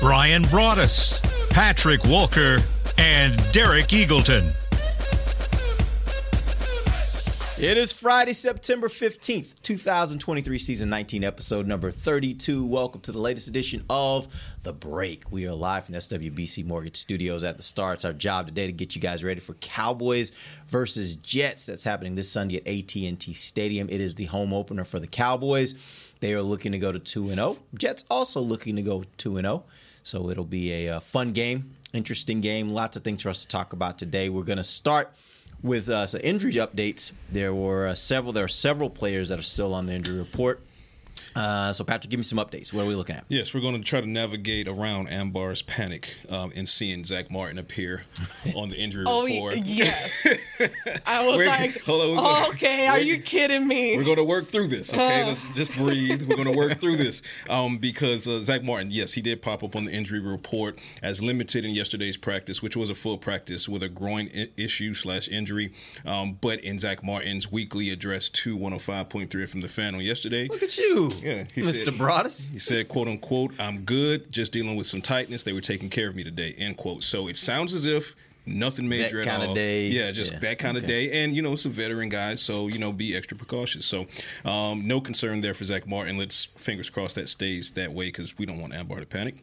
Brian Broaddus, Patrick Walker, and Derek Eagleton. It is Friday, September 15th, 2023, season 19, episode number 32. Welcome to the latest edition of The Break. We are live from SWBC Mortgage Studios at the Star. It's our job today to get you guys ready for Cowboys versus Jets. That's happening this Sunday at AT&T Stadium. It is the home opener for the Cowboys. They are looking to go to 2 0. Jets also looking to go 2 0. So it'll be a uh, fun game, interesting game. Lots of things for us to talk about today. We're going to start with uh, some injury updates. There were uh, several. There are several players that are still on the injury report. Uh, so, Patrick, give me some updates. What are we looking at? Yes, we're going to try to navigate around Ambar's panic um, in seeing Zack Martin appear on the injury Oh report. y- yes. I was We're- like, hold on, gonna- oh, okay, are you kidding me? We're going to work through this, okay? Uh. Let's just breathe. We're going to work through this um, because uh, Zack Martin, yes, he did pop up on the injury report as limited in yesterday's practice, which was a full practice with a groin I- issue slash injury. Um, but in Zack Martin's weekly address to 105.3 from the fan on yesterday, Look at you, Yeah, Mr. said- Broaddus. He said, quote unquote, I'm good, just dealing with some tightness. They were taking care of me today, end quote. So it sounds as if nothing major at kinda all. day. Yeah, just Yeah, that kind of day. And, you know, it's a veteran guy, so, you know, be extra precautious. So um, no concern there for Zack Martin. Let's fingers crossed that stays that way because we don't want Ambar to panic.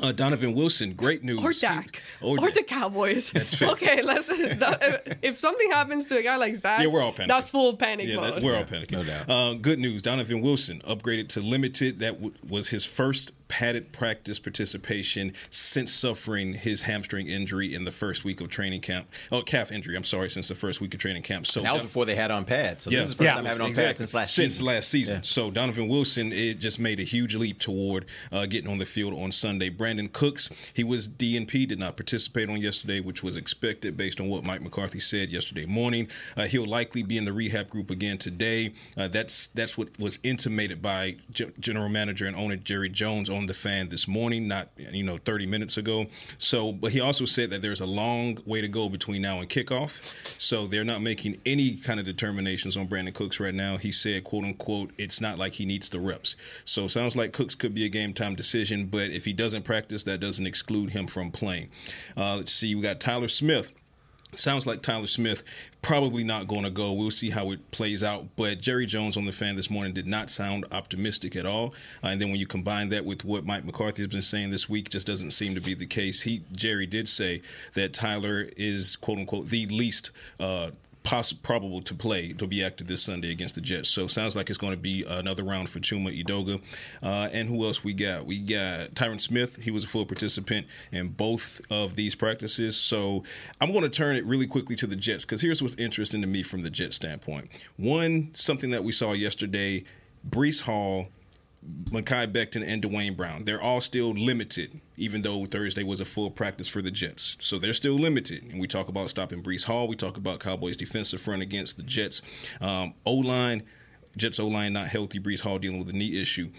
Uh, Donovan Wilson, great news. or Dak. Or Or, Dak. the Cowboys. That's fair. okay, let's. that- if, if something happens to a guy like Zack, Yeah, we're all panicking. That's full panic Yeah, mode. that, we're all panicking. no doubt. Uh, good news: Donovan Wilson upgraded to limited. That w- was his first padded practice participation since suffering his hamstring injury in the first week of training camp. Oh, calf injury. I'm sorry, since the first week of training camp. So And that was before they had on pads. So this is the first time having on pads since last since season. last season. Yeah. So Donovan Wilson, it just made a huge leap toward uh, getting on the field on Sunday. Brandin Cooks, he was DNP, did not participate on yesterday, which was expected based on what Mike McCarthy said yesterday morning. Uh, he'll likely be in the rehab group again today. Uh, that's that's what was intimated by G- General Manager and owner Jerry Jones on the fan this morning, not you know 30 minutes ago. So, but he also said that there's a long way to go between now and kickoff. So they're not making any kind of determinations on Brandin Cooks right now. He said, "quote unquote," it's not like he needs the reps. So sounds like Cooks could be a game time decision, but if he doesn't practice, that doesn't exclude him from playing. Uh, let's see, we got Tyler Smith. Sounds like Tyler Smith probably not going to go. We'll see how it plays out. But Jerry Jones on the fan this morning did not sound optimistic at all. Uh, and then when you combine that with what Mike McCarthy has been saying this week, just doesn't seem to be the case. He Jerry did say that Tyler is quote unquote the least. Uh, Poss- probable to play to be active this Sunday against the Jets. So sounds like it's going to be another round for Chuma Edoga. Uh, and who else we got? We got Tyron Smith. He was a full participant in both of these practices. So I'm going to turn it really quickly to the Jets because here's what's interesting to me from the Jets standpoint. One, something that we saw yesterday, Breece Hall Mekhi Becton and Duane Brown. They're all still limited, even though Thursday was a full practice for the Jets. So they're still limited. And we talk about stopping Breece Hall. We talk about Cowboys' defensive front against the Jets. Um, O line, Jets O line not healthy. Breece Hall dealing with a knee issue.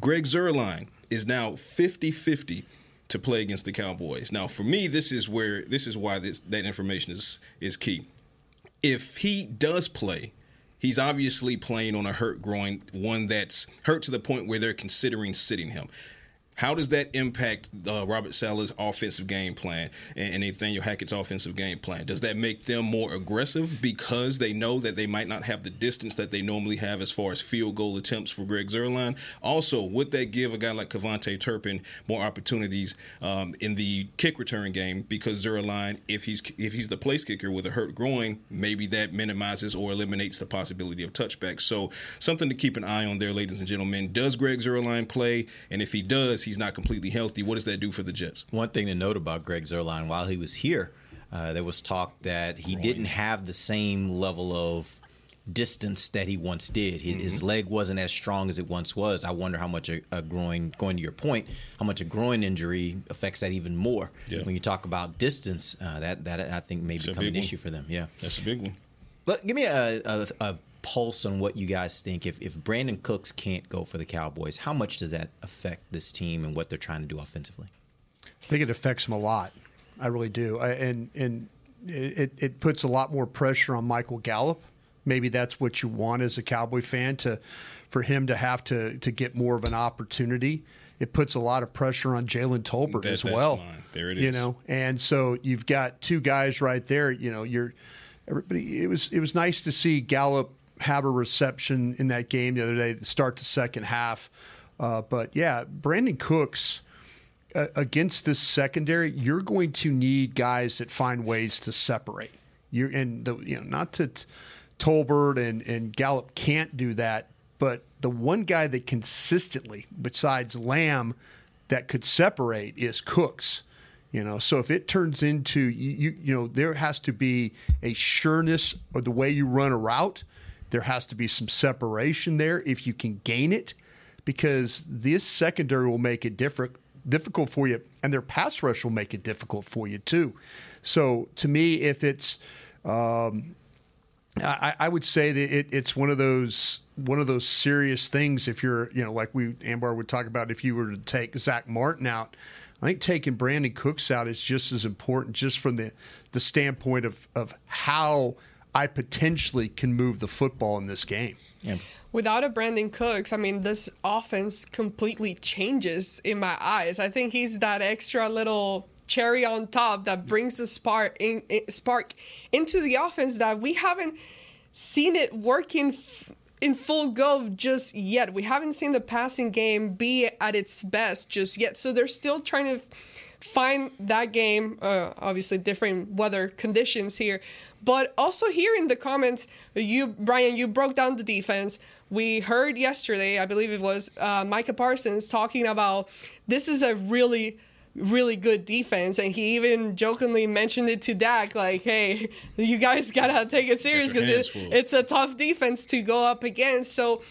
Greg Zuerlein is now 50 50 to play against the Cowboys. Now, for me, this is where this is why this that information is is key. If he does play, he's obviously playing on a hurt groin, one that's hurt to the point where they're considering sitting him. How does that impact uh, Robert Saleh's offensive game plan and, and Nathaniel Hackett's offensive game plan? Does that make them more aggressive because they know that they might not have the distance that they normally have as far as field goal attempts for Greg Zuerlein? Also, would that give a guy like KaVontae Turpin more opportunities um, in the kick return game because Zuerlein, if he's if he's the place kicker with a hurt groin, maybe that minimizes or eliminates the possibility of touchbacks. So something to keep an eye on there, ladies and gentlemen. Does Greg Zuerlein play? And if he does, he's not completely healthy. What does that do for the Jets? One thing to note about Greg Zuerlein, while he was here, uh, there was talk that he didn't have the same level of distance that he once did. His, his leg wasn't as strong as it once was. I wonder how much a, a groin, going to your point, how much a groin injury affects that even more. Yeah. When you talk about distance, uh, that that I think may It's become an one. issue for them. Yeah. That's a big one. But give me a, a, a pulse on what you guys think. If, if Brandin Cooks can't go for the Cowboys, how much does that affect this team and what they're trying to do offensively? I think it affects them a lot. I really do. I, and and it, it puts a lot more pressure on Michael Gallup. Maybe that's what you want as a Cowboy fan to for him to have to to get more of an opportunity. It puts a lot of pressure on Jalen Tolbert That- as that's well. mine. There it is. You know, and so you've got two guys right there. You know, you're everybody. It was it was nice to see Gallup have a reception in that game the other day to start the second half. Uh, but yeah, Brandin Cooks uh, against this secondary, you're going to need guys that find ways to separate. You and the you know not that Tolbert and and Gallup can't do that, but the one guy that consistently, besides Lamb, that could separate is Cooks. You know, so if it turns into you, you, you know, there has to be a sureness of the way you run a route. There has to be some separation there if you can gain it, because this secondary will make it different difficult for you, and their pass rush will make it difficult for you too. So to me, if it's um, I, I would say that it, it's one of those one of those serious things. If you're, you know, like we Ambar would talk about, if you were to take Zack Martin out, I think taking Brandin Cooks out is just as important, just from the the standpoint of of how I potentially can move the football in this game. Without a Brandin Cooks, I mean, this offense completely changes in my eyes. I think he's that extra little cherry on top that brings the spark in, in- spark into the offense that we haven't seen it working f- in full go just yet. We haven't seen the passing game be at its best just yet. So they're still trying to f- find that game. Uh, obviously, different weather conditions here, but also here in the comments, you Brian, you broke down the defense. We heard yesterday, I believe it was uh, Micah Parsons talking about this is a really really good defense, and he even jokingly mentioned it to Dak, like, "Hey, you guys gotta take it serious because it, it's a tough defense to go up against." So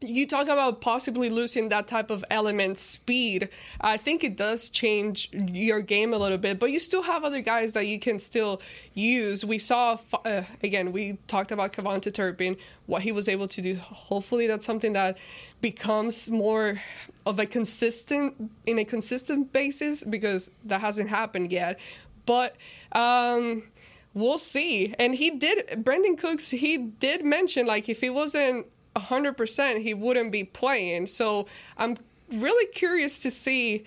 you talk about possibly losing that type of element speed i think it does change your game a little bit but you still have other guys that you can still use. We saw uh, again we talked about KaVontae Turpin what he was able to do. Hopefully that's something that becomes more of a consistent in a consistent basis because that hasn't happened yet. But um we'll see. And he did brandin cooks he did mention like if he wasn't 100% he wouldn't be playing. So I'm really curious to see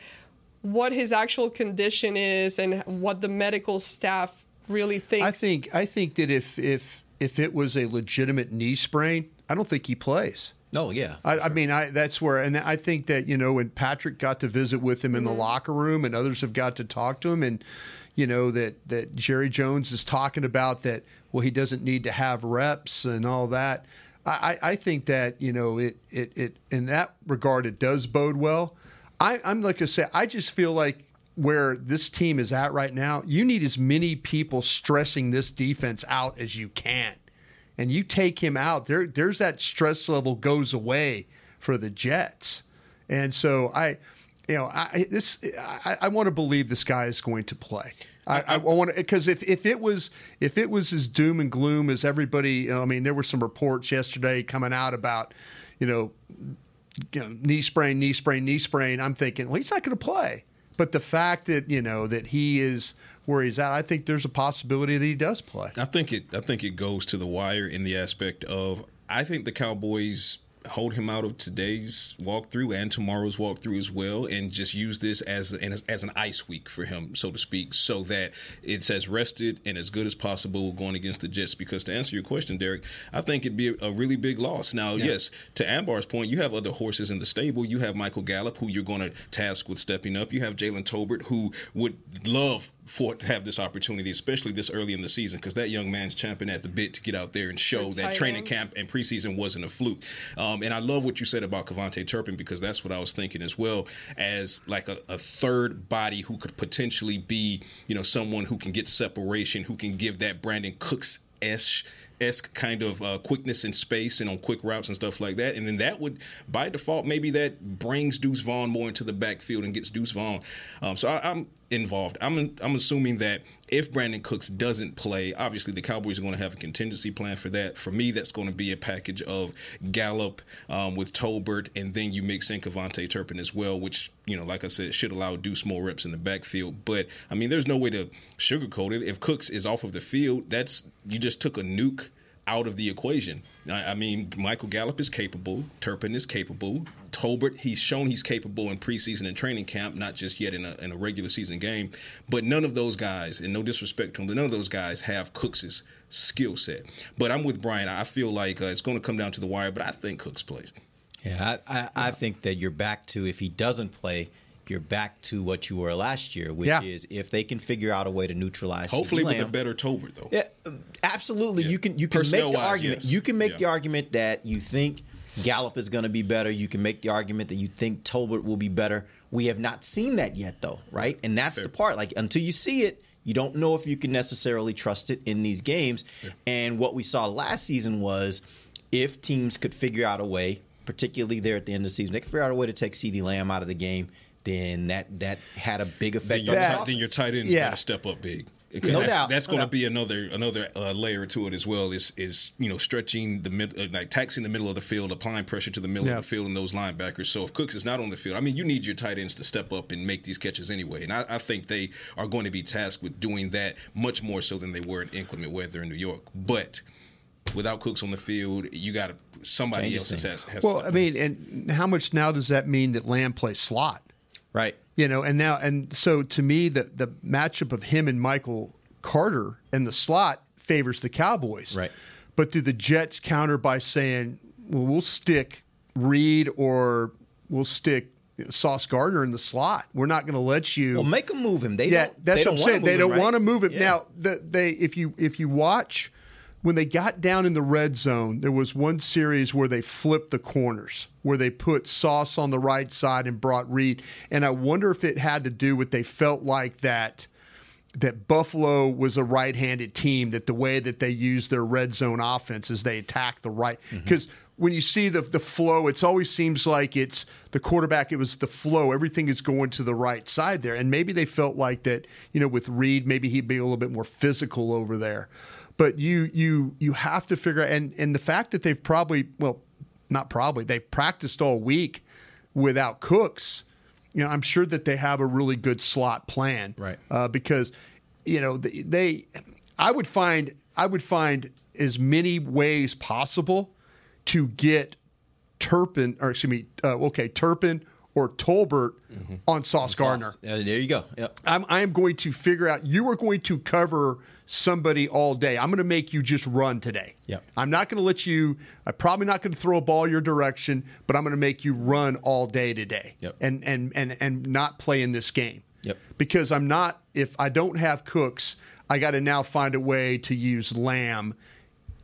what his actual condition is and what the medical staff really thinks. I think I think that if if if it was a legitimate knee sprain, I don't think he plays. Oh yeah, I, I mean, I that's where, and I think that you know when Patrick got to visit with him in the mm-hmm. locker room, and others have got to talk to him, and you know that that Jerry Jones is talking about that. Well, he doesn't need to have reps and all that. I, I think that you know it, it it in that regard it does bode well. I, I'm like I say, I just feel like where this team is at right now, you need as many people stressing this defense out as you can and you take him out, there there's that stress level goes away for the Jets. And so I you know, I this I, I want to believe this guy is going to play. I, I want to because if, if it was if it was as doom and gloom as everybody, you know, I mean, there were some reports yesterday coming out about, you know, you know, knee sprain, knee sprain, knee sprain. I'm thinking, well, he's not going to play. But the fact that you know that he is where he's at, I think there's a possibility that he does play. I think it. I think it goes to the wire in the aspect of. I think the Cowboys hold him out of today's walkthrough and tomorrow's walkthrough as well, and just use this as an, as an ice week for him, so to speak, so that it's as rested and as good as possible going against the Jets. Because to answer your question, Derek, I think it'd be a, a really big loss. Now, yes, to Ambar's point, you have other horses in the stable. You have Michael Gallup, who you're going to task with stepping up. You have Jalen Tolbert, who would love for to have this opportunity, especially this early in the season, because that young man's champing at the bit to get out there and show that training ends. camp and preseason wasn't a fluke. Um, and I love what you said about KaVontae Turpin because that's what I was thinking as well as like a, a third body who could potentially be, you know, someone who can get separation, who can give that Brandin Cooks esh esque kind of uh, quickness in space and on quick routes and stuff like that. And then that would, by default, maybe that brings Deuce Vaughn more into the backfield and gets Deuce Vaughn. Um, so I, I'm involved. I'm I'm assuming that if Brandin Cooks doesn't play, obviously the Cowboys are going to have a contingency plan for that. For me, that's going to be a package of Gallup um, with Tolbert, and then you mix in KaVontae Turpin as well, which you know, like I said, should allow Deuce more reps in the backfield. But I mean, there's no way to sugarcoat it. If Cooks is off of the field, that's you just took a nuke out of the equation. I, I mean, Michael Gallup is capable. Turpin is capable. Tolbert, he's shown he's capable in preseason and training camp, not just yet in a, in a regular season game. But none of those guys, and no disrespect to them, but none of those guys have Cooks's skill set. But I'm with Brian. I feel like uh, it's going to come down to the wire, but I think Cooks plays. Yeah, I, I, I think that you're back to if he doesn't play, you're back to what you were last year, which Yeah. is if they can figure out a way to neutralize. Hopefully, CeeDee with a better Tolbert, though. Yeah, absolutely. Yeah. You can you can make the Personnel-wise, argument. yes. You can make Yeah. the argument that you think Gallup is going to be better. You can make the argument that you think Tolbert will be better. We have not seen that yet, though, right? And that's the part. Like until you see it, you don't know if you can necessarily trust it in these games. And what we saw last season was if teams could figure out a way, particularly there at the end of the season, they could figure out a way to take CeeDee Lamb out of the game. Then that that had a big Then effect your, on the ti- then your tight ends Yeah. got to step up big. No that's, doubt, that's going to doubt. be another another uh, layer to it as well. Is is you know stretching the mid, uh, like taxing the middle of the field, applying pressure to the middle Yeah. of the field and those linebackers. So if Cooks is not on the field, I mean, you need your tight ends to step up and make these catches anyway. And I, I think they are going to be tasked with doing that much more so than they were in inclement weather in New York. But without Cooks on the field, you got to somebody Changes else things. has, has Well, to I mean, and how much now does that mean that Lamb plays slot? Right. You know, and now and so to me, the the matchup of him and Michael Carter in the slot favors the Cowboys. Right. But do the Jets counter by saying, "Well, we'll stick Reed or we'll stick Sauce Gardner in the slot. We're not going to let you." Well, make them move him. They yeah, don't, that's they what I'm saying. They move don't him, right? want to move it Yeah. now. The, they if you if you watch when they got down in the red zone, there was one series where they flipped the corners, where they put Sauce on the right side and brought Reed. And I wonder if it had to do with they felt like that that Buffalo was a right-handed team. That the way that they used their red zone offense is they attack the right mm-hmm. because. When you see the the flow, it always seems like it's the quarterback. It was the flow. Everything is going to the right side there, and maybe they felt like that. You know, with Reed, maybe he'd be a little bit more physical over there. But you you you have to figure out, and and the fact that they've probably well, not probably they've practiced all week without Cooks. You know, I'm sure that they have a really good slot plan, Right. Uh, because you know they, they, I would find I would find as many ways possible to get Turpin or excuse me, uh, okay, Turpin or Tolbert mm-hmm. on Sauce Gardner. Sauce. Yeah, there you go. Yep. I'm, I am going to figure out. You are going to cover somebody all day. I'm going to make you just run today. Yep. I'm not going to let you. I'm probably not going to throw a ball your direction, but I'm going to make you run all day today. Yep. And and and and not play in this game. Yep. Because I'm not. If I don't have Cooks, I got to now find a way to use Lamb.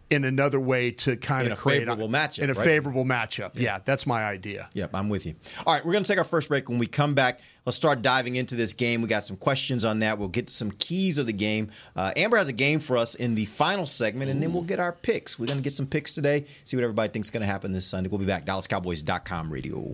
In another way to kind In of a create favorable matchup, in a right? favorable matchup. Yeah, that's my idea. Yep, I'm with you. All right, we're going to take our first break. When we come back, let's start diving into this game. We got some questions on that. We'll get to some keys of the game. Uh, Ambar has a game for us in the final segment, and then we'll get our picks. We're going to get some picks today, see what everybody thinks is going to happen this Sunday. We'll be back. DallasCowboys.com radio.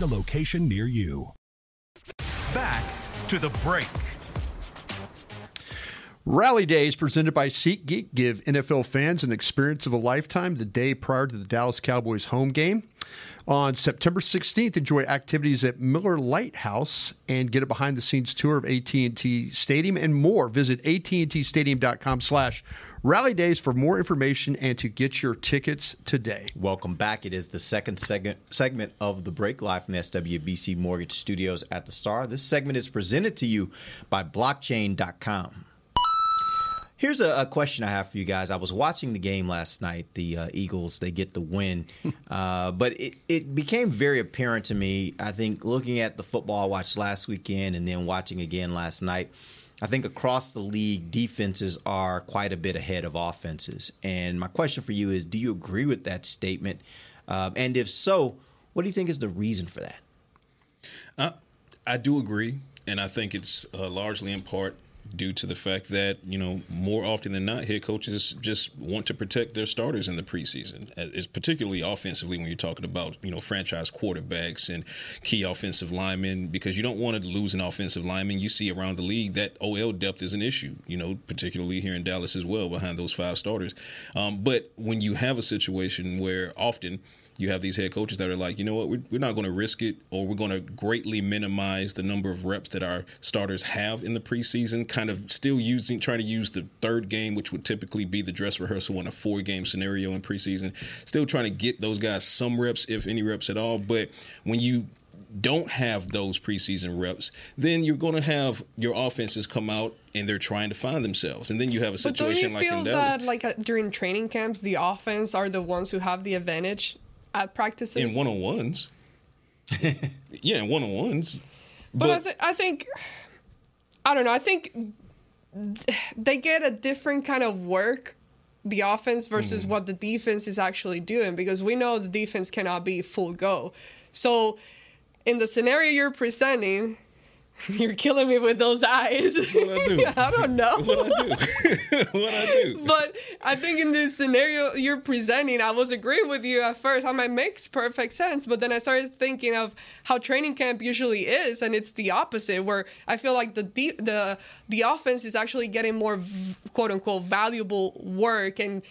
a location near you. Back to the break. Rally Days presented by SeatGeek give NFL fans an experience of a lifetime the day prior to the Dallas Cowboys home game. On September 16th, enjoy activities at Miller Lite House and get a behind-the-scenes tour of AT&T Stadium and more. Visit attstadium.com slash rally days for more information and to get your tickets today. Welcome back. It is the second segment segment of the break live from the SWBC Mortgage Studios at the Star. This segment is presented to you by blockchain.com. Here's a, a, question I have for you guys. I was watching the game last night. The uh, Eagles they get the win, uh, but it, it became very apparent to me. I think looking at the football I watched last weekend and then watching again last night, I think across the league defenses are quite a bit ahead of offenses. And my question for you is: Do you agree with that statement? Uh, and if so, what do you think is the reason for that? Uh, I do agree, and I think it's uh, largely in part due to the fact that you know more often than not, head coaches just want to protect their starters in the preseason. It's particularly offensively when you're talking about you know franchise quarterbacks and key offensive linemen because you don't want to lose an offensive lineman. You see around the league that OL depth is an issue. You know, particularly here in Dallas as well behind those five starters. Um, but when you have a situation where often you have these head coaches that are like, you know what, we're, we're not going to risk it, or we're going to greatly minimize the number of reps that our starters have in the preseason. Kind of still using, trying to use the third game, which would typically be the dress rehearsal in a four-game scenario in preseason. Still trying to get those guys some reps, if any reps at all. But when you don't have those preseason reps, then you're going to have your offenses come out and they're trying to find themselves, and then you have a situation but don't you like feel that like uh, during training camps, the offense are the ones who have the advantage at practices in one on ones. yeah, in one on ones. But, but I, th- I think I don't know. I think they get a different kind of work the offense versus mm. what the defense is actually doing because we know the defense cannot be full go. So in the scenario you're presenting, You're killing me with those eyes. What I do? I don't know. What I do? what I do? But I think in this scenario you're presenting, I was agreeing with you at first. I might makes perfect sense, but then I started thinking of how training camp usually is, and it's the opposite. Where I feel like the de- the the offense is actually getting more v- quote unquote valuable work and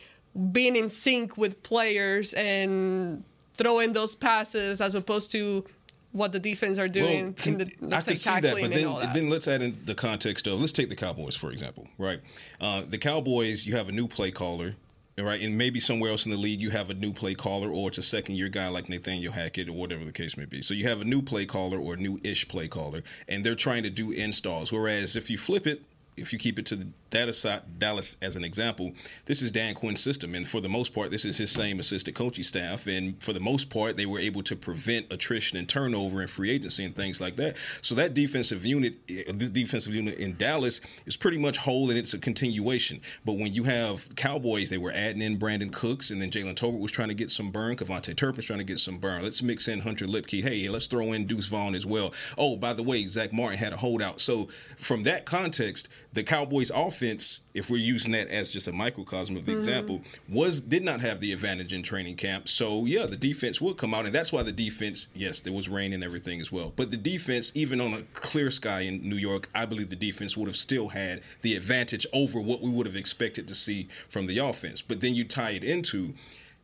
being in sync with players and throwing those passes as opposed to what the defense are doing well, in the let's I say tackling that, but then, that. then let's add in the context of let's take the Cowboys for example, right? Uh, the Cowboys, you have a new play caller. Right, and maybe somewhere else in the league you have a new play caller, or it's a second year guy like Nathaniel Hackett, or whatever the case may be. So you have a new play caller or new ish play caller, and they're trying to do installs. Whereas if you flip it, if you keep it to the Dallas as an example, this is Dan Quinn's system, and for the most part, this is his same assistant coaching staff, and for the most part, they were able to prevent attrition and turnover and free agency and things like that. So that defensive unit, eh, this defensive unit in Dallas, is pretty much whole, and it's a continuation. But when you have Cowboys, they were adding in Brandin Cooks, and then Jalen Tolbert was trying to get some burn, KaVontae Turpin's trying to get some burn. Let's mix in Hunter Luepke. Hey, let's throw in Deuce Vaughn as well. Oh, by the way, Zack Martin had a holdout. So from that context, the Cowboys offense, if we're using that as just a microcosm of the mm-hmm. example, was did not have the advantage in training camp. So yeah, the defense would come out, and that's why the defense, yes, there was rain and everything as well. But the defense, even on a clear sky in New York, I believe the defense would have still had the advantage over what we would have expected to see from the offense. But then you tie it into,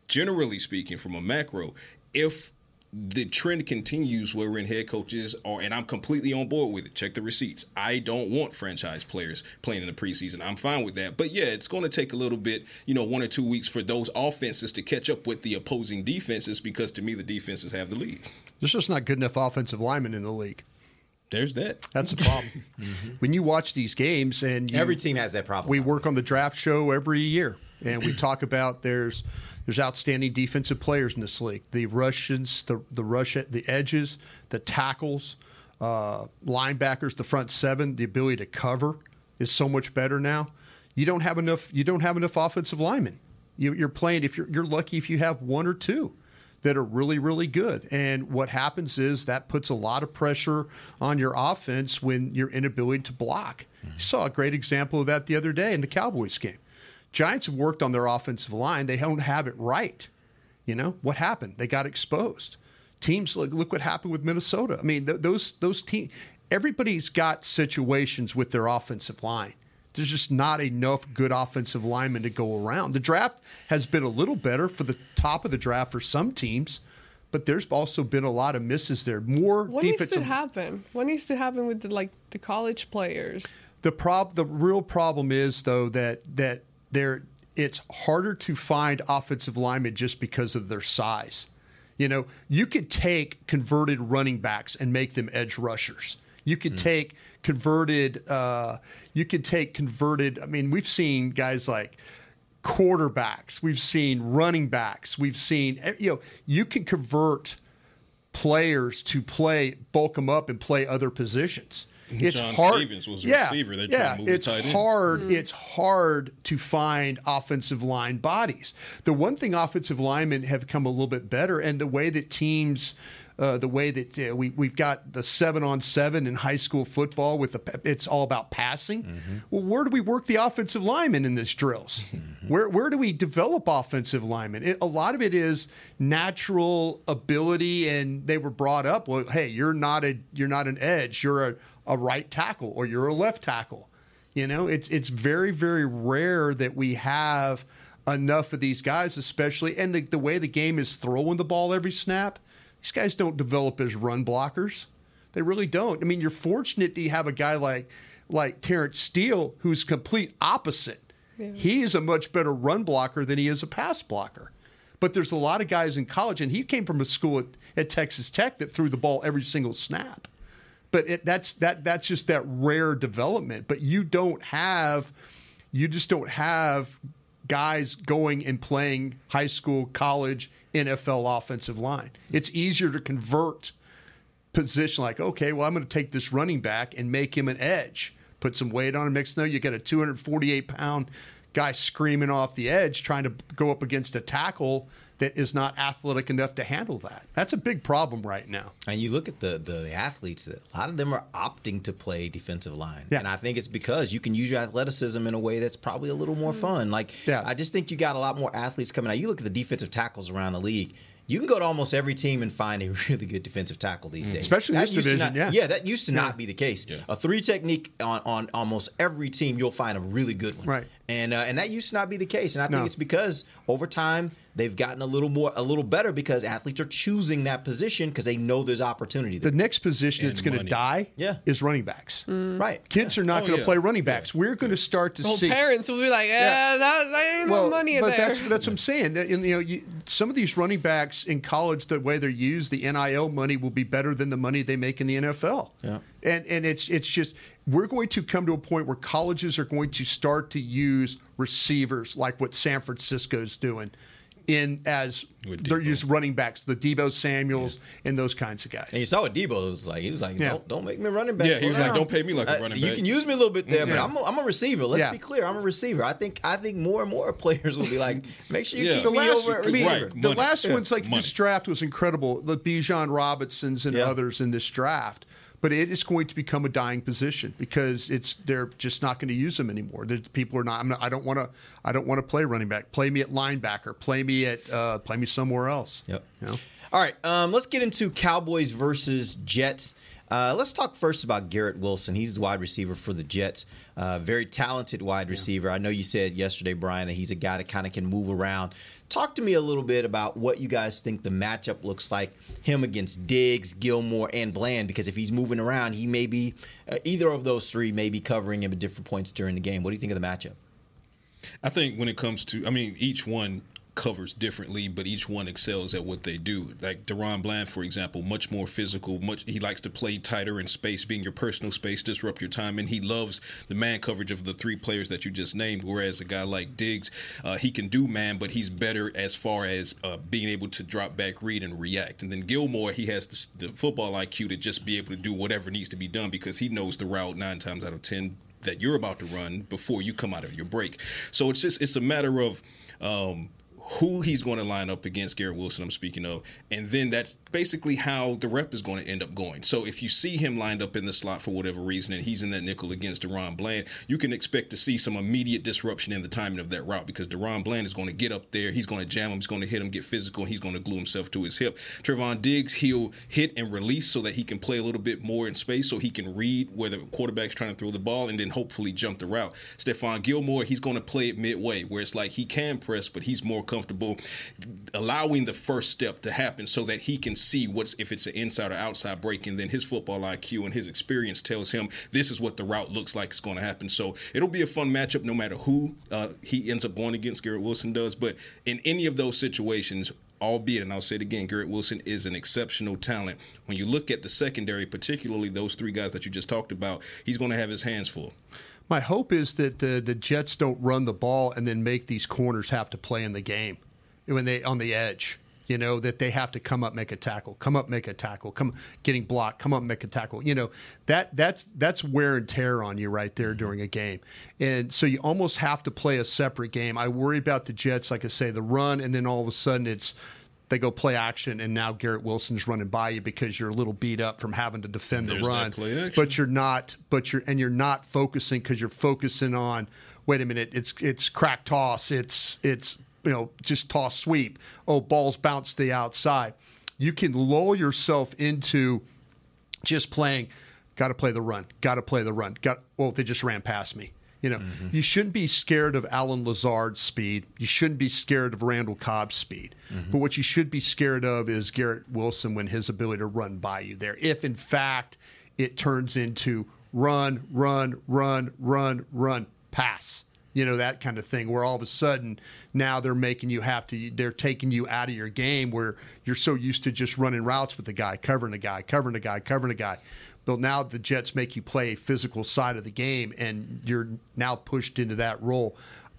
generally speaking, from a macro, if the trend continues where when head coaches are, and I'm completely on board with it. Check the receipts. I don't want franchise players playing in the preseason. I'm fine with that. But yeah, it's going to take a little bit, you know, one or two weeks for those offenses to catch up with the opposing defenses because to me, the defenses have the lead. There's just not good enough offensive linemen in the league. There's that. That's the problem. Mm-hmm. When you watch these games, and you, Every team has that problem. We work on the draft show every year, and we talk about there's there's outstanding defensive players in this league. The Russians, the the rush, the edges, the tackles, uh, linebackers, the front seven, the ability to cover is so much better now. You don't have enough. You don't have enough offensive linemen. You, you're playing if you're you're lucky if you have one or two that are really, really good. And what happens is that puts a lot of pressure on your offense when your inability to block. You saw a great example of that the other day in the Cowboys game. Giants have worked on their offensive line. They don't have it right. You know what happened? They got exposed. Teams look, look what happened with Minnesota. I mean, th- those those teams. Everybody's got situations with their offensive line. There's just not enough good offensive linemen to go around. The draft has been a little better for the top of the draft for some teams, but there's also been a lot of misses there. More What needs to happen? What needs to happen with the, like the college players? The prob the real problem is though that that there it's harder to find offensive linemen just because of their size. You know, you could take converted running backs and make them edge rushers. You could take converted. Uh, you could take converted. I mean, we've seen guys like quarterbacks. We've seen running backs. We've seen eh, you know you can convert players to play bulk them up and play other positions. It's John hard. Stevens was a yeah, receiver. They yeah. to move it's tight end. hard. Hmm. It's hard to find offensive line bodies. The one thing offensive linemen have come a little bit better, and the way that teams. Uh, the way that uh, we we've got the seven on seven in high school football with the it's all about passing. Mm-hmm. Well, where do we work the offensive linemen in this drills? Where where do we develop offensive linemen? It, a lot of it is natural ability, and they were brought up. Well, hey, you're not a you're not an edge. You're a, a right tackle or you're a left tackle. You know, it's it's very very rare that we have enough of these guys, especially and the, the way the game is throwing the ball every snap. These guys don't develop as run blockers. They really don't. I mean, you're fortunate that you have a guy like like Terence Steele who's complete opposite. Yeah. He is a much better run blocker than he is a pass blocker. But there's a lot of guys in college, and he came from a school at, at Texas Tech that threw the ball every single snap. But it, that's that that's just that rare development. But you don't have, you just don't have guys going and playing high school, college, NFL offensive line. It's easier to convert position like, okay, well, I'm going to take this running back and make him an edge, put some weight on him. Next thing you know, you got a 248 pound guy screaming off the edge trying to go up against a tackle that is not athletic enough to handle that. That's a big problem right now. And you look at the the athletes; a lot of them are opting to play defensive line, yeah. and I think it's because you can use your athleticism in a way that's probably a little more fun. Like, I just think you got a lot more athletes coming out. You look at the defensive tackles around the league. You can go to almost every team and find a really good defensive tackle these days, Especially in That this division, not- yeah. yeah, that used to Yeah. not be the case. A three technique on, on almost every team, you'll find a really good one, Right. And uh, and that used to not be the case. And I think No. it's because over time they've gotten a little more, a little better because athletes are choosing that position because they know there's opportunity there. The next position that's going to die Yeah. is running backs. Right. Kids are not Oh, going to yeah. play running backs. We're going to start to Well, see. parents will be like, eh, that, that ain't no money in but there. that's that's what I'm saying. That, You know, you, some of these running backs in college, the way they're used, the NIL money will be better than the money they make in the NFL. Yeah. And and it's it's just we're going to come to a point where colleges are going to start to use receivers like what San Francisco's doing. In as they're just running backs, the Deebo Samuels and those kinds of guys. And you saw what Deebo was like. He was like, Yeah. don't, don't make me a running back. Yeah, he Slow was like, "Don't pay me like a Uh, running You can use me a little bit there, but I'm a, I'm a receiver. Let's Yeah. be clear. I'm a receiver. I think I think more and more players will be like, make sure you Yeah. keep the me last, over at receiver. Right. the last Yeah. ones like Money. this draft was incredible. The Bijan Robinsons and Yeah. others in this draft, but it is going to become a dying position because it's they're just not going to use them anymore. The people are not. I'm not I don't want to. I don't want to play running back. Play me at linebacker. Play me at. Uh, play me somewhere else. Yep. You know? All right, um, let's get into Cowboys versus Jets. Uh, let's talk first about Garrett Wilson. He's the wide receiver for the Jets. Uh, very talented wide receiver. I know you said yesterday, Brian, that he's a guy that kind of can move around. Talk to me a little bit about what you guys think the matchup looks like him against Diggs, Gilmore, and Bland. Because if he's moving around, he may be uh, either of those three may be covering him at different points during the game. What do you think of the matchup? I think when it comes to, I mean, each one covers differently, but each one excels at what they do. Like DaRon Bland, for example, much more physical. Much he likes to play tighter in space, being your personal space, disrupt your time, and he loves the man coverage of the three players that you just named. Whereas a guy like Diggs, uh, he can do man, but he's better as far as uh, being able to drop back, read, and react. And then Gilmore, he has the, the football IQ to just be able to do whatever needs to be done because he knows the route nine times out of ten that you're about to run before you come out of your break. So it's just it's a matter of um, who he's going to line up against Garrett Wilson, I'm speaking of, and then that's basically how the rep is going to end up going. So if you see him lined up in the slot for whatever reason and he's in that nickel against DaRon Bland, you can expect to see some immediate disruption in the timing of that route because DaRon Bland is going to get up there, he's going to jam him, he's going to hit him, get physical, and he's going to glue himself to his hip. Trevon Diggs, he'll hit and release so that he can play a little bit more in space so he can read where the quarterback's trying to throw the ball and then hopefully jump the route. Stephon Gilmore, he's going to play it midway where it's like he can press, but he's more comfortable allowing the first step to happen so that he can see what's if it's an inside or outside break, and then his football IQ and his experience tells him this is what the route looks like it's going to happen. So it'll be a fun matchup no matter who uh, he ends up going against. Garrett Wilson does, but in any of those situations, albeit, and I'll say it again, Garrett Wilson is an exceptional talent. When you look at the secondary, particularly those three guys that you just talked about, he's going to have his hands full. My hope is that the, the Jets don't run the ball and then make these corners have to play in the game when they on the edge. You know that they have to come up, make a tackle, come up, make a tackle, come getting blocked, come up, make a tackle. You know that that's that's wear and tear on you right there mm-hmm. during a game, and so you almost have to play a separate game. I worry about the Jets, like I say, the run, and then all of a sudden it's they go play action, and now Garrett Wilson's running by you because you're a little beat up from having to defend There's the run. But you're not, but you're and you're not focusing because you're focusing on. Wait a minute, it's it's crack toss, it's it's you know just toss sweep. Oh, balls bounce to the outside. You can lull yourself into just playing. Got to play the run. Got to play the run. Got well, they just ran past me. You know, mm-hmm. you shouldn't be scared of Allen Lazard's speed. You shouldn't be scared of Randall Cobb's speed. Mm-hmm. But what you should be scared of is Garrett Wilson when his ability to run by you there. If in fact it turns into run, run, run, run, run, pass. You know, that kind of thing where all of a sudden now they're making you have to, they're taking you out of your game where you're so used to just running routes with the guy, covering a guy, covering a guy, covering a guy. But now the Jets make you play a physical side of the game, and you're now pushed into that role.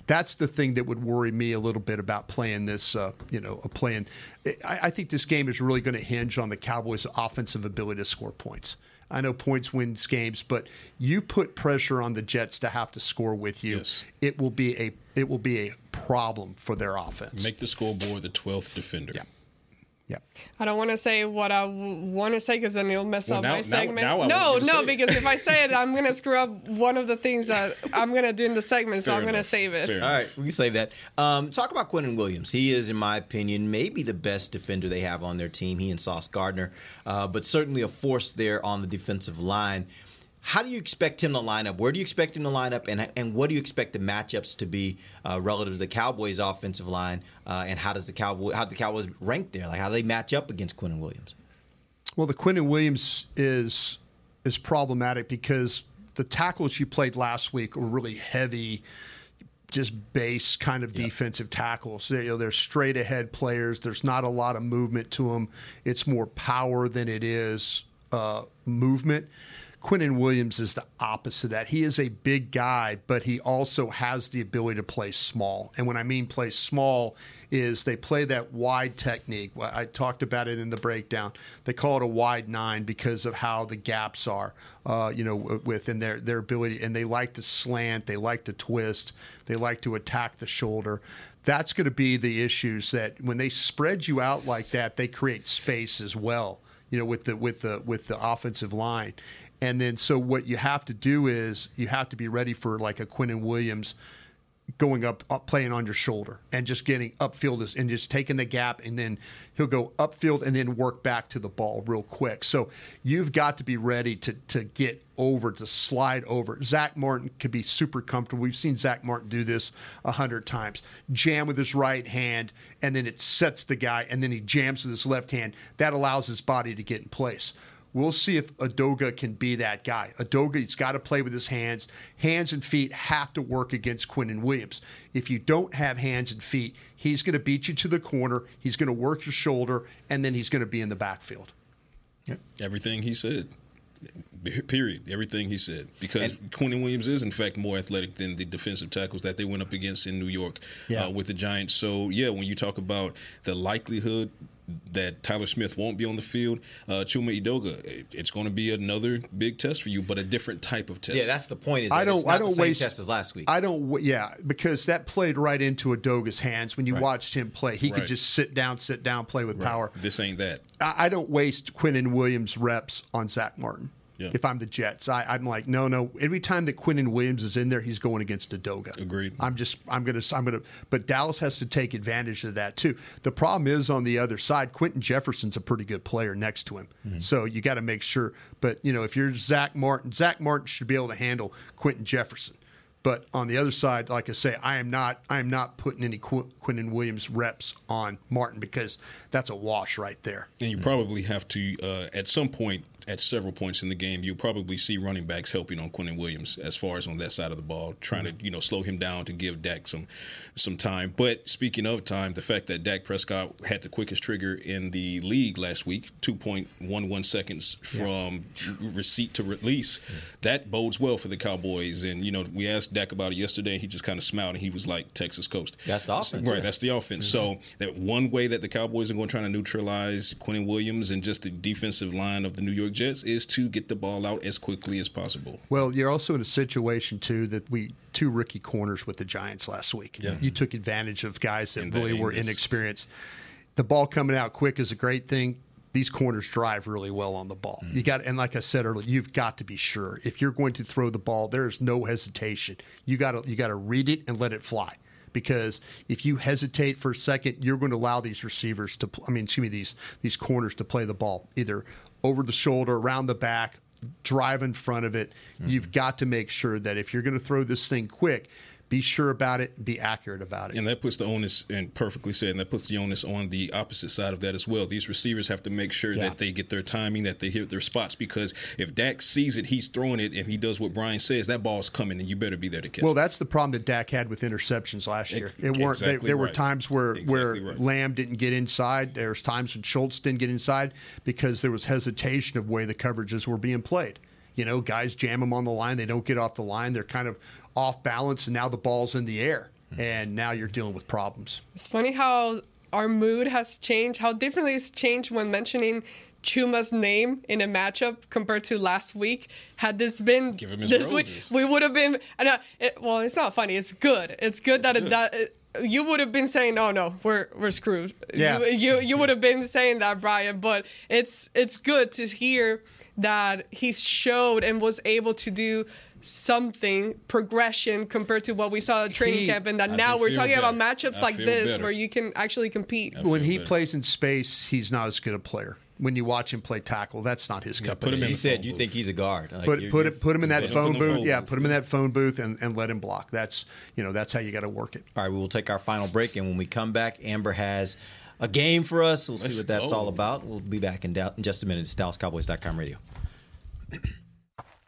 That's the thing that would worry me a little bit about playing this. Uh, you know, a playing. I, I think this game is really going to hinge on the Cowboys' offensive ability to score points. I know points wins games, but you put pressure on the Jets to have to score with you. It will be a it will be a problem for their offense. Make the scoreboard the 12th defender. Yeah. Yeah. I don't want to say what I w- want to say because then it'll mess Well, up now- my segment. now I no, want you to no, say because if I say it, I'm gonna screw up one of the things that I'm gonna do in the segment. so Fair I'm gonna save it. All right, we can save that. Um, talk about Quinnen Williams. He is, in my opinion, maybe the best defender they have on their team. He and Sauce Gardner, uh, but certainly a force there on the defensive line. How do you expect him to line up? Where do you expect him to line up, and and what do you expect the matchups to be uh, relative to the Cowboys' offensive line? Uh, and how does the Cowboy how do the Cowboys rank there? Like how do they match up against Quinnen Williams? Well, the Quinnen Williams is is problematic because the tackles you played last week were really heavy, just base kind of defensive tackles. They, you know, they're straight ahead players. There's not a lot of movement to them. It's more power than it is uh, movement. Quinnen Williams is the opposite of that. He is a big guy, but he also has the ability to play small. And when I mean play small, is they play that wide technique. I talked about it in the breakdown. They call it a wide nine because of how the gaps are, uh, you know, within their their ability. And they like to slant, they like to twist, they like to attack the shoulder. That's going to be the issues that when they spread you out like that, they create space as well. You know, with the with the with the offensive line. And then, so what you have to do is you have to be ready for like a Quinnen Williams going up, up playing on your shoulder and just getting upfield and just taking the gap and then he'll go upfield and then work back to the ball real quick. So you've got to be ready to to get over to slide over. Zack Martin could be super comfortable. We've seen Zack Martin do this a hundred times. Jam with his right hand and then it sets the guy and then he jams with his left hand. That allows his body to get in place. We'll see if Edoga can be that guy. Edoga, he's got to play with his hands. Hands and feet have to work against Quinnen Williams. If you don't have hands and feet, he's going to beat you to the corner. He's going to work your shoulder, and then he's going to be in the backfield. Everything he said. Period. Everything he said. Because Quinnen Williams is, in fact, more athletic than the defensive tackles that they went up against in New York Yeah. uh, with the Giants. So, yeah, when you talk about the likelihood that Tyler Smith won't be on the field, uh, Chuma Edoga, it- it's going to be another big test for you, but a different type of test. Yeah, that's the point. Is I don't. It's not I don't the same waste test as last week. I don't. Yeah, because that played right into Edoga's hands when you Right. watched him play. He could just sit down, sit down, play with power. This ain't that. I, I don't waste Quinnen Williams reps on Zack Martin. Yeah. If I'm the Jets, I, I'm like, no, no. Every time that Quinnen Williams is in there, he's going against Edoga. Agreed. I'm just, I'm gonna, I'm gonna. But Dallas has to take advantage of that too. The problem is on the other side, Quinton Jefferson's a pretty good player next to him, mm-hmm. so you got to make sure. But you know, if you're Zack Martin, Zack Martin should be able to handle Quinton Jefferson. But on the other side, like I say, I am not, I am not putting any Qu- Quinnen Williams reps on Martin because that's a wash right there. And you probably have to, uh, at some point, at several points in the game, you'll probably see running backs helping on Quinnen Williams as far as on that side of the ball, trying to you know slow him down to give Dak some some time. But speaking of time, the fact that Dak Prescott had the quickest trigger in the league last week, two point one one seconds from receipt to release, that bodes well for the Cowboys. And you know, we asked Dak about it yesterday. He just kind of smiled and he was like, "Texas coast." That's the offense, right? yeah. That's the offense. Mm-hmm. So that one way that the Cowboys are going to try to neutralize Quinnen Williams and just the defensive line of the New York Jets is to get the ball out as quickly as possible. Well, you're also in a situation too that we two rookie corners with the Giants last week. Yeah. You took advantage of guys that And that really were inexperienced. The ball coming out quick is a great thing. These corners drive really well on the ball. Mm. You got and like I said earlier, you've got to be sure if you're going to throw the ball, there is no hesitation. You got to you got to read it and let it fly. Because if you hesitate for a second, you're going to allow these receivers to, I mean, excuse me, these these corners to play the ball either over the shoulder, around the back, drive in front of it. You've got to make sure that if you're going to throw this thing quick, be sure about it, be accurate about it. And that puts the onus, and perfectly said, and that puts the onus on the opposite side of that as well. These receivers have to make sure Yeah. that they get their timing, that they hit their spots, because if Dak sees it, he's throwing it, and he does what Brian says, that ball's coming, and you better be there to catch Well, it. Well, that's the problem that Dak had with interceptions last year. It weren't. they, exactly there were right. times where where right. Lamb didn't get inside. There was times when Schultz didn't get inside because there was hesitation of way the coverages were being played. You know, guys jam them on the line. They don't get off the line. They're kind of off balance, and now the ball's in the air, and now you're dealing with problems. It's funny how our mood has changed, how differently it's changed when mentioning Chuma's name in a matchup compared to last week. Had this been Give him his this week, we would have been. I know, it, well, it's not funny. It's good. It's good that it, that it, you would have been saying, "Oh no, we're we're screwed." Yeah. You, you you would have been saying that, Brian. But it's it's good to hear that he showed and was able to do something progression compared to what we saw at training He- camp and that I now we're feel talking about matchups I like this better. where you can actually compete when he better. plays in space, he's not as good a player. When you watch him play tackle, that's not his cup put of him tea. in you said phone you booth. think he's a guard. Like, put you're- put you're- put him in that phone in booth. Yeah, put him in that phone booth and, and let him block. That's you know that's how you got to work it. All right, we will take our final break, and when we come back, Ambar has a game for us. We'll Let's see what that's go. all about. We'll be back in, dou- in just a minute. It's DallasCowboys.com radio.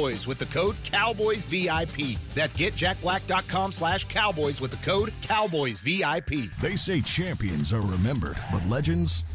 cowboys with the code CowboysVIP. That's getjackblack.com slash cowboys with the code CowboysVIP. They say champions are remembered, but legends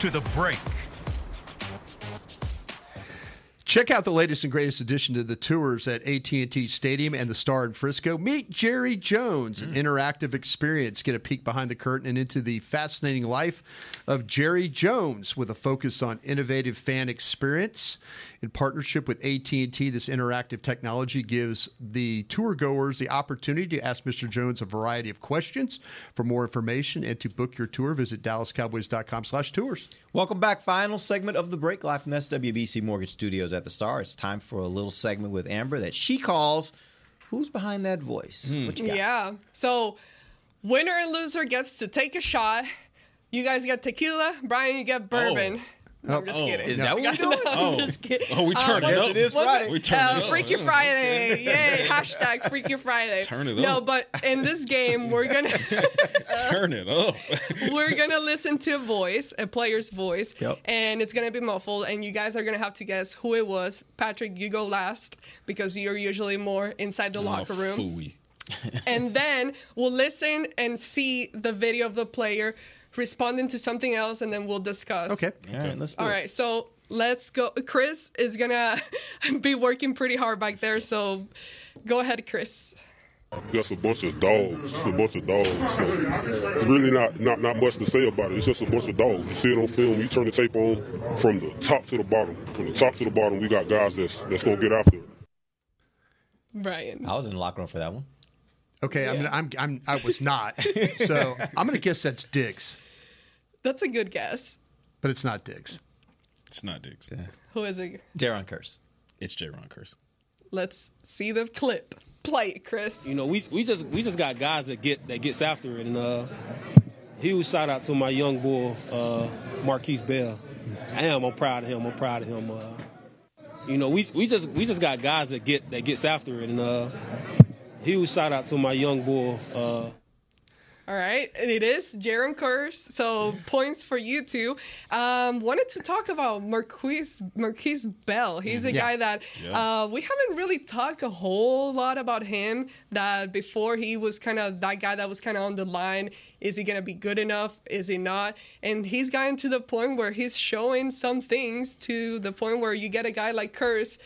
to the break. Check out the latest and greatest addition to the tours at AT&T Stadium and the Star in Frisco. Meet Jerry Jones, an mm. interactive experience. Get a peek behind the curtain and into the fascinating life of Jerry Jones with a focus on innovative fan experience. In partnership with AT&T, this interactive technology gives the tour goers the opportunity to ask Mr. Jones a variety of questions. For more information and to book your tour, visit dallascowboys.com/tours. Welcome back. Final segment of the break live from SWBC Mortgage Studios at the Star. It's time for a little segment with Ambar that she calls "Who's Behind That Voice?" Hmm. What you got? Yeah. So, winner and loser gets to take a shot. You guys get tequila. Brian, you get bourbon. Oh. No, I'm just Oh, kidding. is that what we're doing? No, I'm Oh. just kidding. Oh, we turned it what's- up. It is what's Friday. We turned uh, it up. Freaky Friday. Yay. Hashtag Freaky Friday. Turn it up. No, but in this game, we're going to. Turn it up. we're gonna listen to a voice, a player's voice, Yep. and it's gonna be muffled, and you guys are gonna have to guess who it was. Patrick, you go last because you're usually more inside the locker room. Fooey. and then we'll listen and see the video of the player responding to something else, and then we'll discuss. Okay. All right, let's do All it. right, so let's go. Chris is gonna be working pretty hard back there, so go ahead, Chris. Just a bunch of dogs. Just a bunch of dogs. So it's really not, not not much to say about it. It's just a bunch of dogs. You see it on film. You turn the tape on from the top to the bottom. From the top to the bottom, we got guys that's that's gonna get after it. Brian. I was in the locker room for that one. Okay, I'm, I'm, I'm, I was not. so I'm going to guess that's Diggs, That's a good guess. but it's not Diggs. It's not Diggs. Who is it? Jayron Kearse. It's Jayron Kearse. Let's see the clip. Play it, Chris. You know, we we just we just got guys that get that gets after it, and uh, huge shout out to my young boy uh, Markquese Bell. I am. I'm proud of him. I'm proud of him. Uh, you know, we we just we just got guys that get that gets after it, and uh, huge shout out to my young boy. Uh, All right, and it is Jayron Kearse. So points for you two. Um, wanted to talk about Markquese Markquese Bell. He's a Yeah. guy that Yeah. uh, we haven't really talked a whole lot about him. That before he was kind of that guy that was kind of on the line. Is he gonna be good enough? Is he not? And he's gotten to the point where he's showing some things to the point where you get a guy like Kearse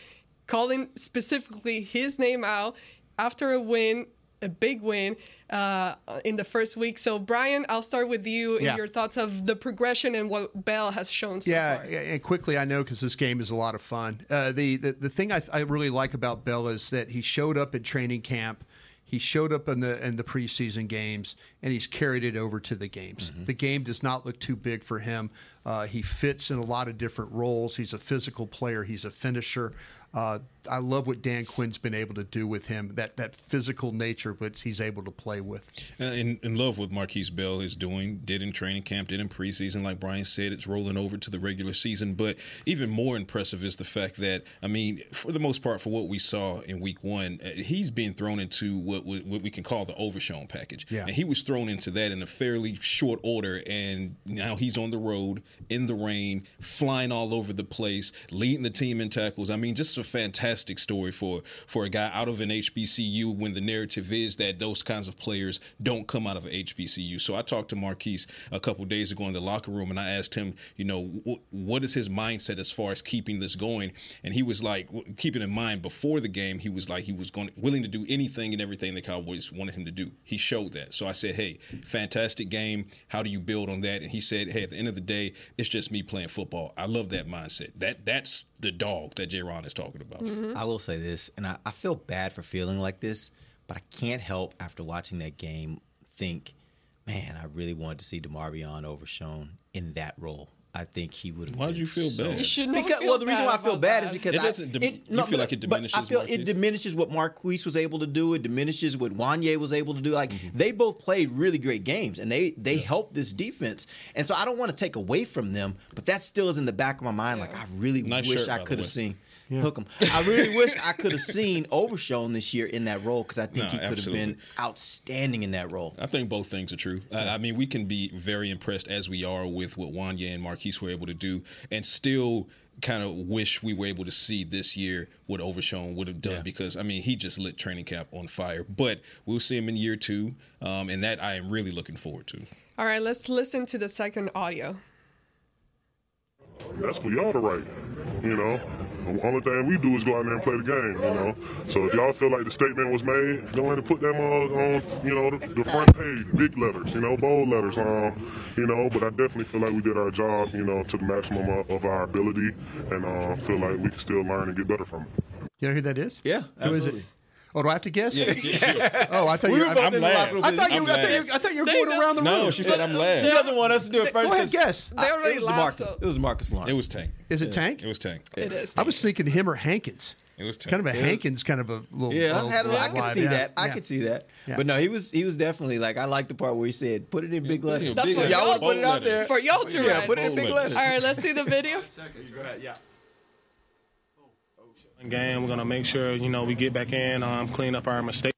calling specifically his name out after a win, a big win uh, in the first week. So, Brian, I'll start with you and Yeah. your thoughts of the progression and what Bell has shown so yeah, far. and quickly, I know because this game is a lot of fun. Uh, the, the the thing I, I really like about Bell is that he showed up at training camp. He showed up in the in the preseason games, and he's carried it over to the games. The game does not look too big for him. Uh, he fits in a lot of different roles. He's a physical player. He's a finisher. Uh, I love what Dan Quinn's been able to do with him. That that physical nature, but he's able to play with. Uh, in, in love with Markquese Bell is doing, did in training camp, did in preseason. Like Brian said, it's rolling over to the regular season. But even more impressive is the fact that, I mean, for the most part, for what we saw in week one, uh, he's being thrown into what, we- what we can call the overshown package. Yeah. And he was thrown into that in a fairly short order. And now he's on the road in the rain, flying all over the place, leading the team in tackles. I mean, just a fantastic story for for a guy out of an HBCU when the narrative is that those kinds of players don't come out of HBCU. So I talked to Markquese a couple days ago in the locker room, and I asked him, you know, wh- what is his mindset as far as keeping this going? And he was like, keeping in mind before the game, he was like he was going willing to do anything and everything the Cowboys wanted him to do. He showed that. So I said, hey, fantastic game. How do you build on that? And he said, hey, at the end of the day, it's just me playing football. I love that mindset. That that's the dog that Jayron is talking about. Mm-hmm. I will say this, and I, I feel bad for feeling like this, but I can't help after watching that game think, man, I really wanted to see DeMarvion Overshown in that role. I think he would have. Why did you feel so, bad? You should not because, feel well, the reason bad why I feel about bad that. is because It I- doesn't dim- you feel like it but diminishes I feel it diminishes what Markquese was able to do. It diminishes what Wanye was able to do. Like Mm-hmm. they both played really great games, and they they helped this defense. And so I don't want to take away from them, but that still is in the back of my mind. Like I really Nice wish shirt, I could have way. Seen. him. I really wish I could have seen Overshown this year in that role because I think No, he could have been outstanding in that role. I think both things are true. I, I mean, we can be very impressed as we are with what Wanya and Markquese were able to do, and still kind of wish we were able to see this year what Overshown would have done because I mean he just lit training camp on fire. But we'll see him in year two, um, and that I am really looking forward to. All right, let's listen to the second audio. That's for y'all to write. You know, the only thing we do is go out there and play the game. You know, so if y'all feel like the statement was made, go ahead and put them on, on you know, the, the front page, big letters, you know, bold letters. Um, you know, but I definitely feel like we did our job, you know, to the maximum of, of our ability, and uh, feel like we can still learn and get better from it. You know who that is? Yeah, Who is it? Absolutely. Oh, do I have to guess? Yeah, yeah, oh, I thought We you were were. both I, in last. locker. I thought you. I'm I thought you. I thought you were They going know- around the room. No, she said I'm last. She doesn't want us to do it first. Go ahead, 'cause guess. They I- already it was laughed, Marcus. so- It was Marcus Lawrence. It was Tank. Is it Tank? It was Tank. It is. I was thinking him or Hankins. It was Tank. Kind of a Hankins, kind of a little. Yeah, little- I, had a, little I could see Yeah, that. I yeah. could see that. Yeah. But no, he was he was definitely like I like the part where he said, "Put it in big letters." That's Big for letters. Y'all y'all, put it out there. for y'all to Yeah, write. put it in big letters. All right, let's see the video. Game, we're gonna make sure you know we get back in, um, clean up our mistakes.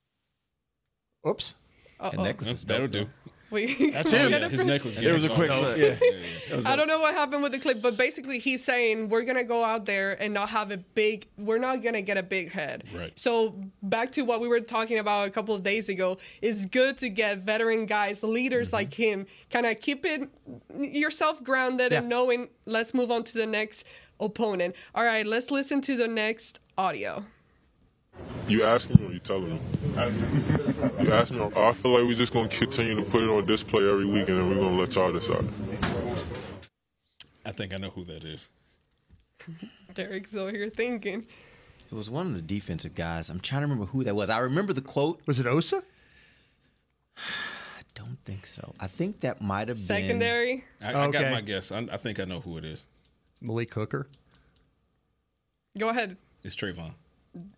Oops. That necklace is That'll do. We, That's him. Yeah, it his necklace. It was a quick clip. Yeah. I don't know what happened with the clip, but basically he's saying we're gonna go out there and not have a big. We're not gonna get a big head. Right. So back to what we were talking about a couple of days ago. It's good to get veteran guys, leaders like him, kind of keeping yourself grounded and knowing. Let's move on to the next opponent. All right, let's listen to the next audio. You asking me or you telling me? You ask me. I feel like we're just gonna continue to put it on display every week, and then we're gonna let y'all decide. I think I know who that is. Derek's over here thinking. It was one of the defensive guys. I'm trying to remember who that was. I remember the quote. Was it Osa? I don't think so. I think that might have been Secondary. I, I got my guess. I, I think I know who it is. Malik Hooker. Go ahead. It's Trevon.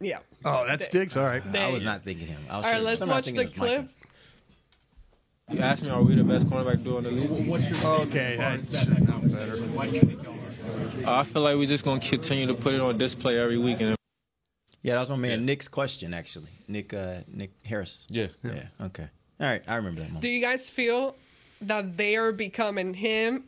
Yeah. Oh, that's Diggs. All right. I was not thinking him. I was All right, let's watch the it was clip. You asked me, are we the best cornerback duo in the league? Okay, that should know better. I feel like we're just gonna continue to put it on display every week, and Yeah, that was my man Nick's question actually. Nick uh, Nick Harris. Yeah. Yeah. Okay. All right. I remember that moment. Do you guys feel that they are becoming him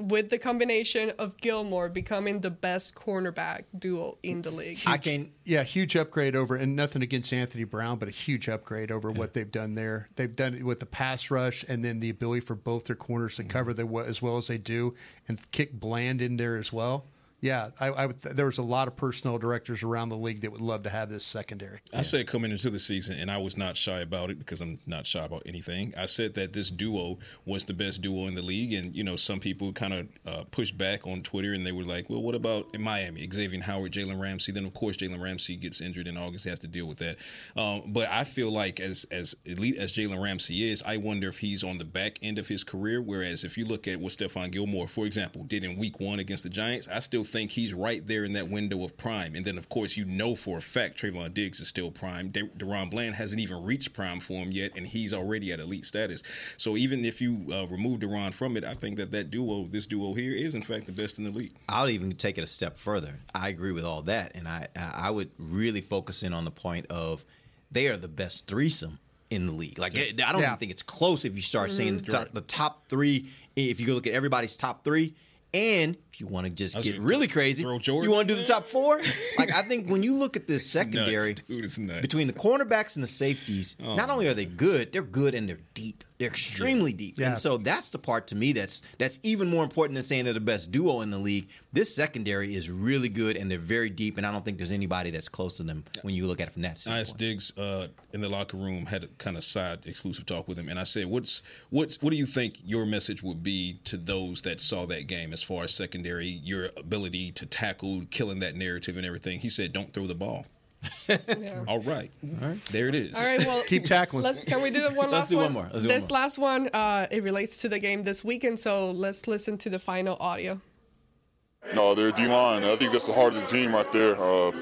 with the combination of Gilmore becoming the best cornerback duo in the league? I can. Yeah, huge upgrade over, and nothing against Anthony Brown, but a huge upgrade over what they've done there. They've done it with the pass rush and then the ability for both their corners to mm-hmm. cover the as well as they do, and kick Bland in there as well. Yeah, I, I would, there was a lot of personnel directors around the league that would love to have this secondary. I said coming into the season, and I was not shy about it because I'm not shy about anything. I said that this duo was the best duo in the league, and you know some people kind of uh, pushed back on Twitter, and they were like, "Well, what about in Miami? Xavier Howard, Jalen Ramsey." Then of course Jalen Ramsey gets injured in August, he has to deal with that. Um, but I feel like as as elite as Jalen Ramsey is, I wonder if he's on the back end of his career. Whereas if you look at what Stephon Gilmore, for example, did in Week One against the Giants, I still think he's right there in that window of prime. And then, of course, you know for a fact Trevon Diggs is still prime. De- DaRon Bland hasn't even reached prime form yet, and he's already at elite status. So even if you uh, remove DaRon from it, I think that that duo, this duo here, is in fact the best in the league. I'll even take it a step further. I agree with all that, and I I would really focus in on the point of they are the best threesome in the league. Like I don't Yeah. even think it's close if you start saying the top, the top three. If you go look at everybody's top three, And if you want to just get really crazy, throw you want to do the top four? like I think when you look at this secondary, nuts, dude, it's nuts. between the cornerbacks and the safeties, Oh, not only are they good, they're good and they're deep. They're extremely deep. Yeah. And so that's the part to me that's that's even more important than saying they're the best duo in the league. This secondary is really good and they're very deep, and I don't think there's anybody that's close to them when you look at it from that I standpoint. asked Diggs uh, in the locker room, had a kind of side exclusive talk with him, and I said, "What's what's what do you think your message would be to those that saw that game as far as secondary, your ability to tackle, killing that narrative and everything?" He said, "Don't throw the ball." All right, all right, there it is. All right, well, Keep tackling. Let's, can we do one Let's last do one? one more. Let's do one this more. last one, uh, it relates to the game this weekend, so let's listen to the final audio. No, their D line. I think that's the heart of the team right there. Uh,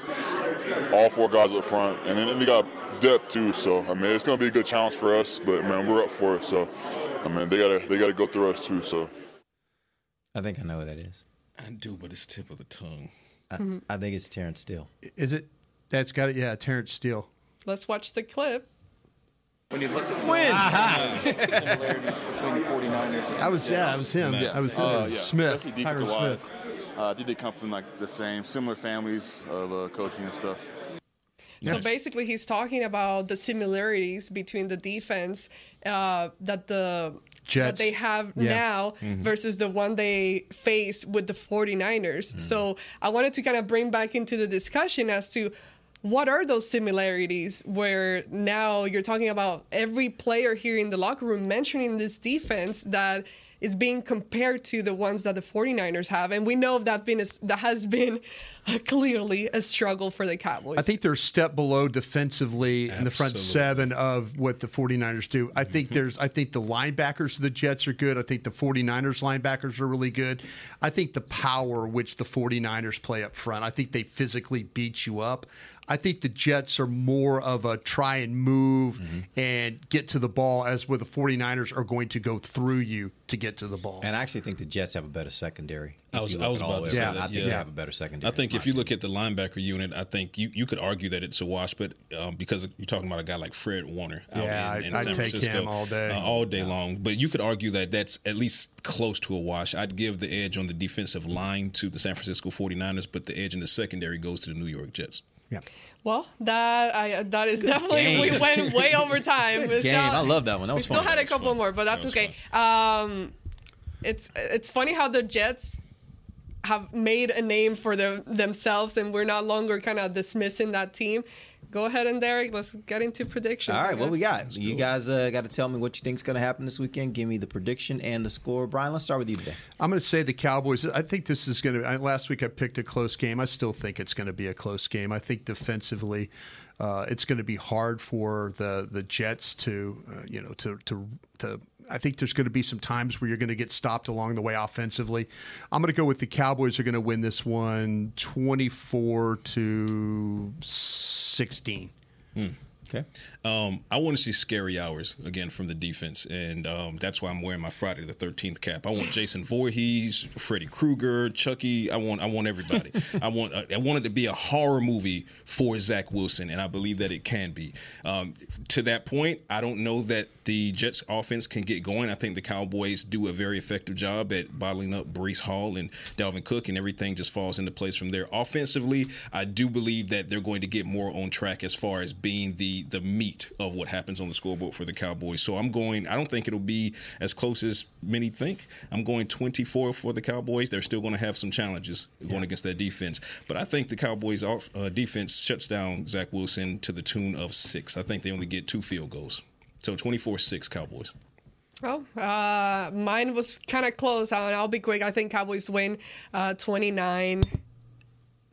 all four guys up front, and then they got depth too. So I mean, it's going to be a good challenge for us. But man, we're up for it. So I mean, they gotta they gotta go through us too. So I think I know who that is. I do, but it's tip of the tongue. I, Mhm. I think it's Terence Steele. Is it? That's got it. Yeah, Terence Steele. Let's watch the clip. When you look at Win. similarities between the 49ers. I was yeah, I was him. I was him. Uh, yeah. Smith. Especially Tyron. Smith. Uh, I think they come from like the same, similar families of uh, coaching and stuff. So basically, he's talking about the similarities between the defense uh, that the that they have Yeah. now Mhm. versus the one they face with the 49ers. So I wanted to kind of bring back into the discussion as to what are those similarities where now you're talking about every player here in the locker room mentioning this defense that is being compared to the ones that the 49ers have and we know that been a, that has been clearly a struggle for the Cowboys. I think they're a step below defensively in the front seven of what the 49ers do. I think mm-hmm. there's I think the linebackers of the Jets are good. I think the 49ers linebackers are really good. I think the power which the 49ers play up front, I think they physically beat you up. I think the Jets are more of a try and move and get to the ball as where the 49ers are going to go through you to get to the ball. And I actually think the Jets have a better secondary. I was, I was about to say way that. I think yeah. they have a better secondary. I think if you look at the linebacker unit, I think you, you could argue that it's a wash, but um, because you're talking about a guy like Fred Warner, out Yeah, in, in I'd San take Francisco, him all day. uh, all day long. But you could argue that that's at least close to a wash. I'd give the edge on the defensive line to the San Francisco 49ers, but the edge in the secondary goes to the New York Jets. Yeah. Well, that I that is definitely game. we went way over time. Good We game. I love that one. That was we was still had a couple fun. more, but that's okay. Um, it's it's funny how the Jets have made a name for them themselves, and we're no longer kind of dismissing that team. Go ahead and Derek, let's get into predictions. All right, I what we guess. got? You guys uh, got to tell me what you think is going to happen this weekend. Give me the prediction and the score. Brian, let's start with you today. I'm going to say the Cowboys. I think this is going to. Last week I picked a close game. I still think it's going to be a close game. I think defensively, uh, it's going to be hard for the the Jets to, uh, you know, to to to. I think there's going to be some times where you're going to get stopped along the way offensively. I'm going to go with the Cowboys are going to win this one 24 to 16. Hmm. Okay. Um, I want to see scary hours again from the defense, and um, that's why I'm wearing my Friday the Thirteenth cap. I want Jason Voorhees, Freddy Krueger, Chucky. I want I want everybody. I want uh, I want it to be a horror movie for Zach Wilson, and I believe that it can be. Um, to that point, I don't know that the Jets offense can get going. I think the Cowboys do a very effective job at bottling up Breece Hall and Dalvin Cook, and everything just falls into place from there. Offensively, I do believe that they're going to get more on track as far as being the the meat of what happens on the scoreboard for the Cowboys. So I'm going. I don't think it'll be as close as many think. I'm going 24 for the Cowboys. They're still going to have some challenges going against that defense, but I think the Cowboys off, uh, defense shuts down Zach Wilson to the tune of six. I think they only get two field goals. So 24-6 Cowboys. Oh, uh, mine was kind of close. I'll be quick. I think Cowboys win uh, 29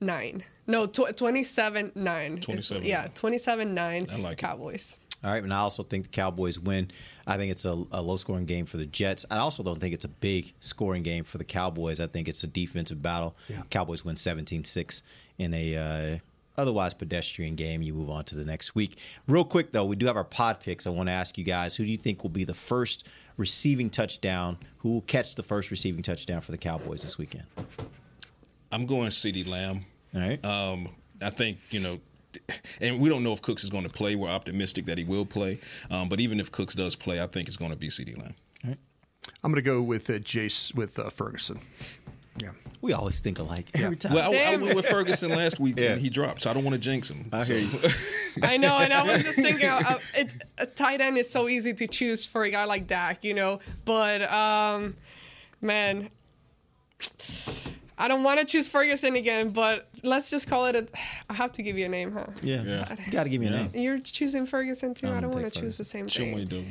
9. No, tw- 27 9. 27. Yeah, 27 9 I like it. Cowboys. All right, and I also think the Cowboys win. I think it's a, a low scoring game for the Jets. I also don't think it's a big scoring game for the Cowboys. I think it's a defensive battle. Cowboys win 17 6 in a. Uh, Otherwise, pedestrian game. You move on to the next week. Real quick, though, we do have our pod picks. I want to ask you guys who do you think will be the first receiving touchdown? Who will catch the first receiving touchdown for the Cowboys this weekend? I'm going CeeDee Lamb. All right. Um, I think you know, and we don't know if Cooks is going to play. We're optimistic that he will play. Um, but even if Cooks does play, I think it's going to be CeeDee Lamb. I'm going to go with uh, Jace with uh, Ferguson. Yeah. We always think alike every time. Well, I, I went with Ferguson last week Yeah. and he dropped, so I don't want to jinx him. I So- hear you. I know, and I was just thinking, uh, it, a tight end is so easy to choose for a guy like Dak, you know. But um, man, I don't want to choose Ferguson again. But let's just call it a. I have to give you a name, huh? yeah. Yeah. You got to give me a name. You're choosing Ferguson too. I'm I don't want to take choose the same Show me, thing. dude.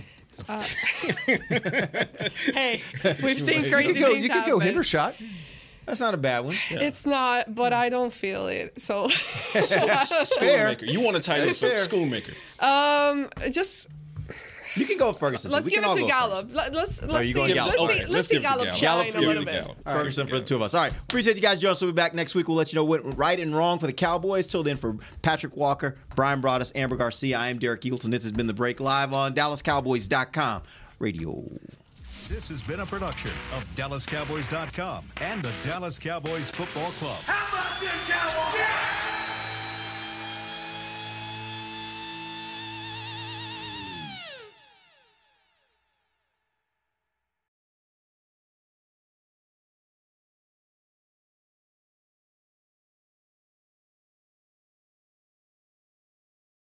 Uh, hey, we've seen You crazy could go, things you could go happen. Hendershot. That's not a bad one. It's not, but I don't feel it. So, Schoonmaker. You want to tighten That's so fair. Schoonmaker. um, just You can go with Ferguson. let's give it to Gallup. Let, let's Are let's see, let's Gallup? see, Okay, let's let's see give it to Gallup Gallup. shine Gallup's a little bit. Gallup. Ferguson for the two of us. All right. Appreciate you guys joining us. We'll be back next week. We'll let you know what went right and wrong for the Cowboys. Till then, for Patrick Walker, Brian Broaddus, Ambar Garcia, I am Derek Eagleton. This has been The Break live on DallasCowboys.com radio. This has been a production of DallasCowboys.com and the Dallas Cowboys Football Club. How about this, Cowboys?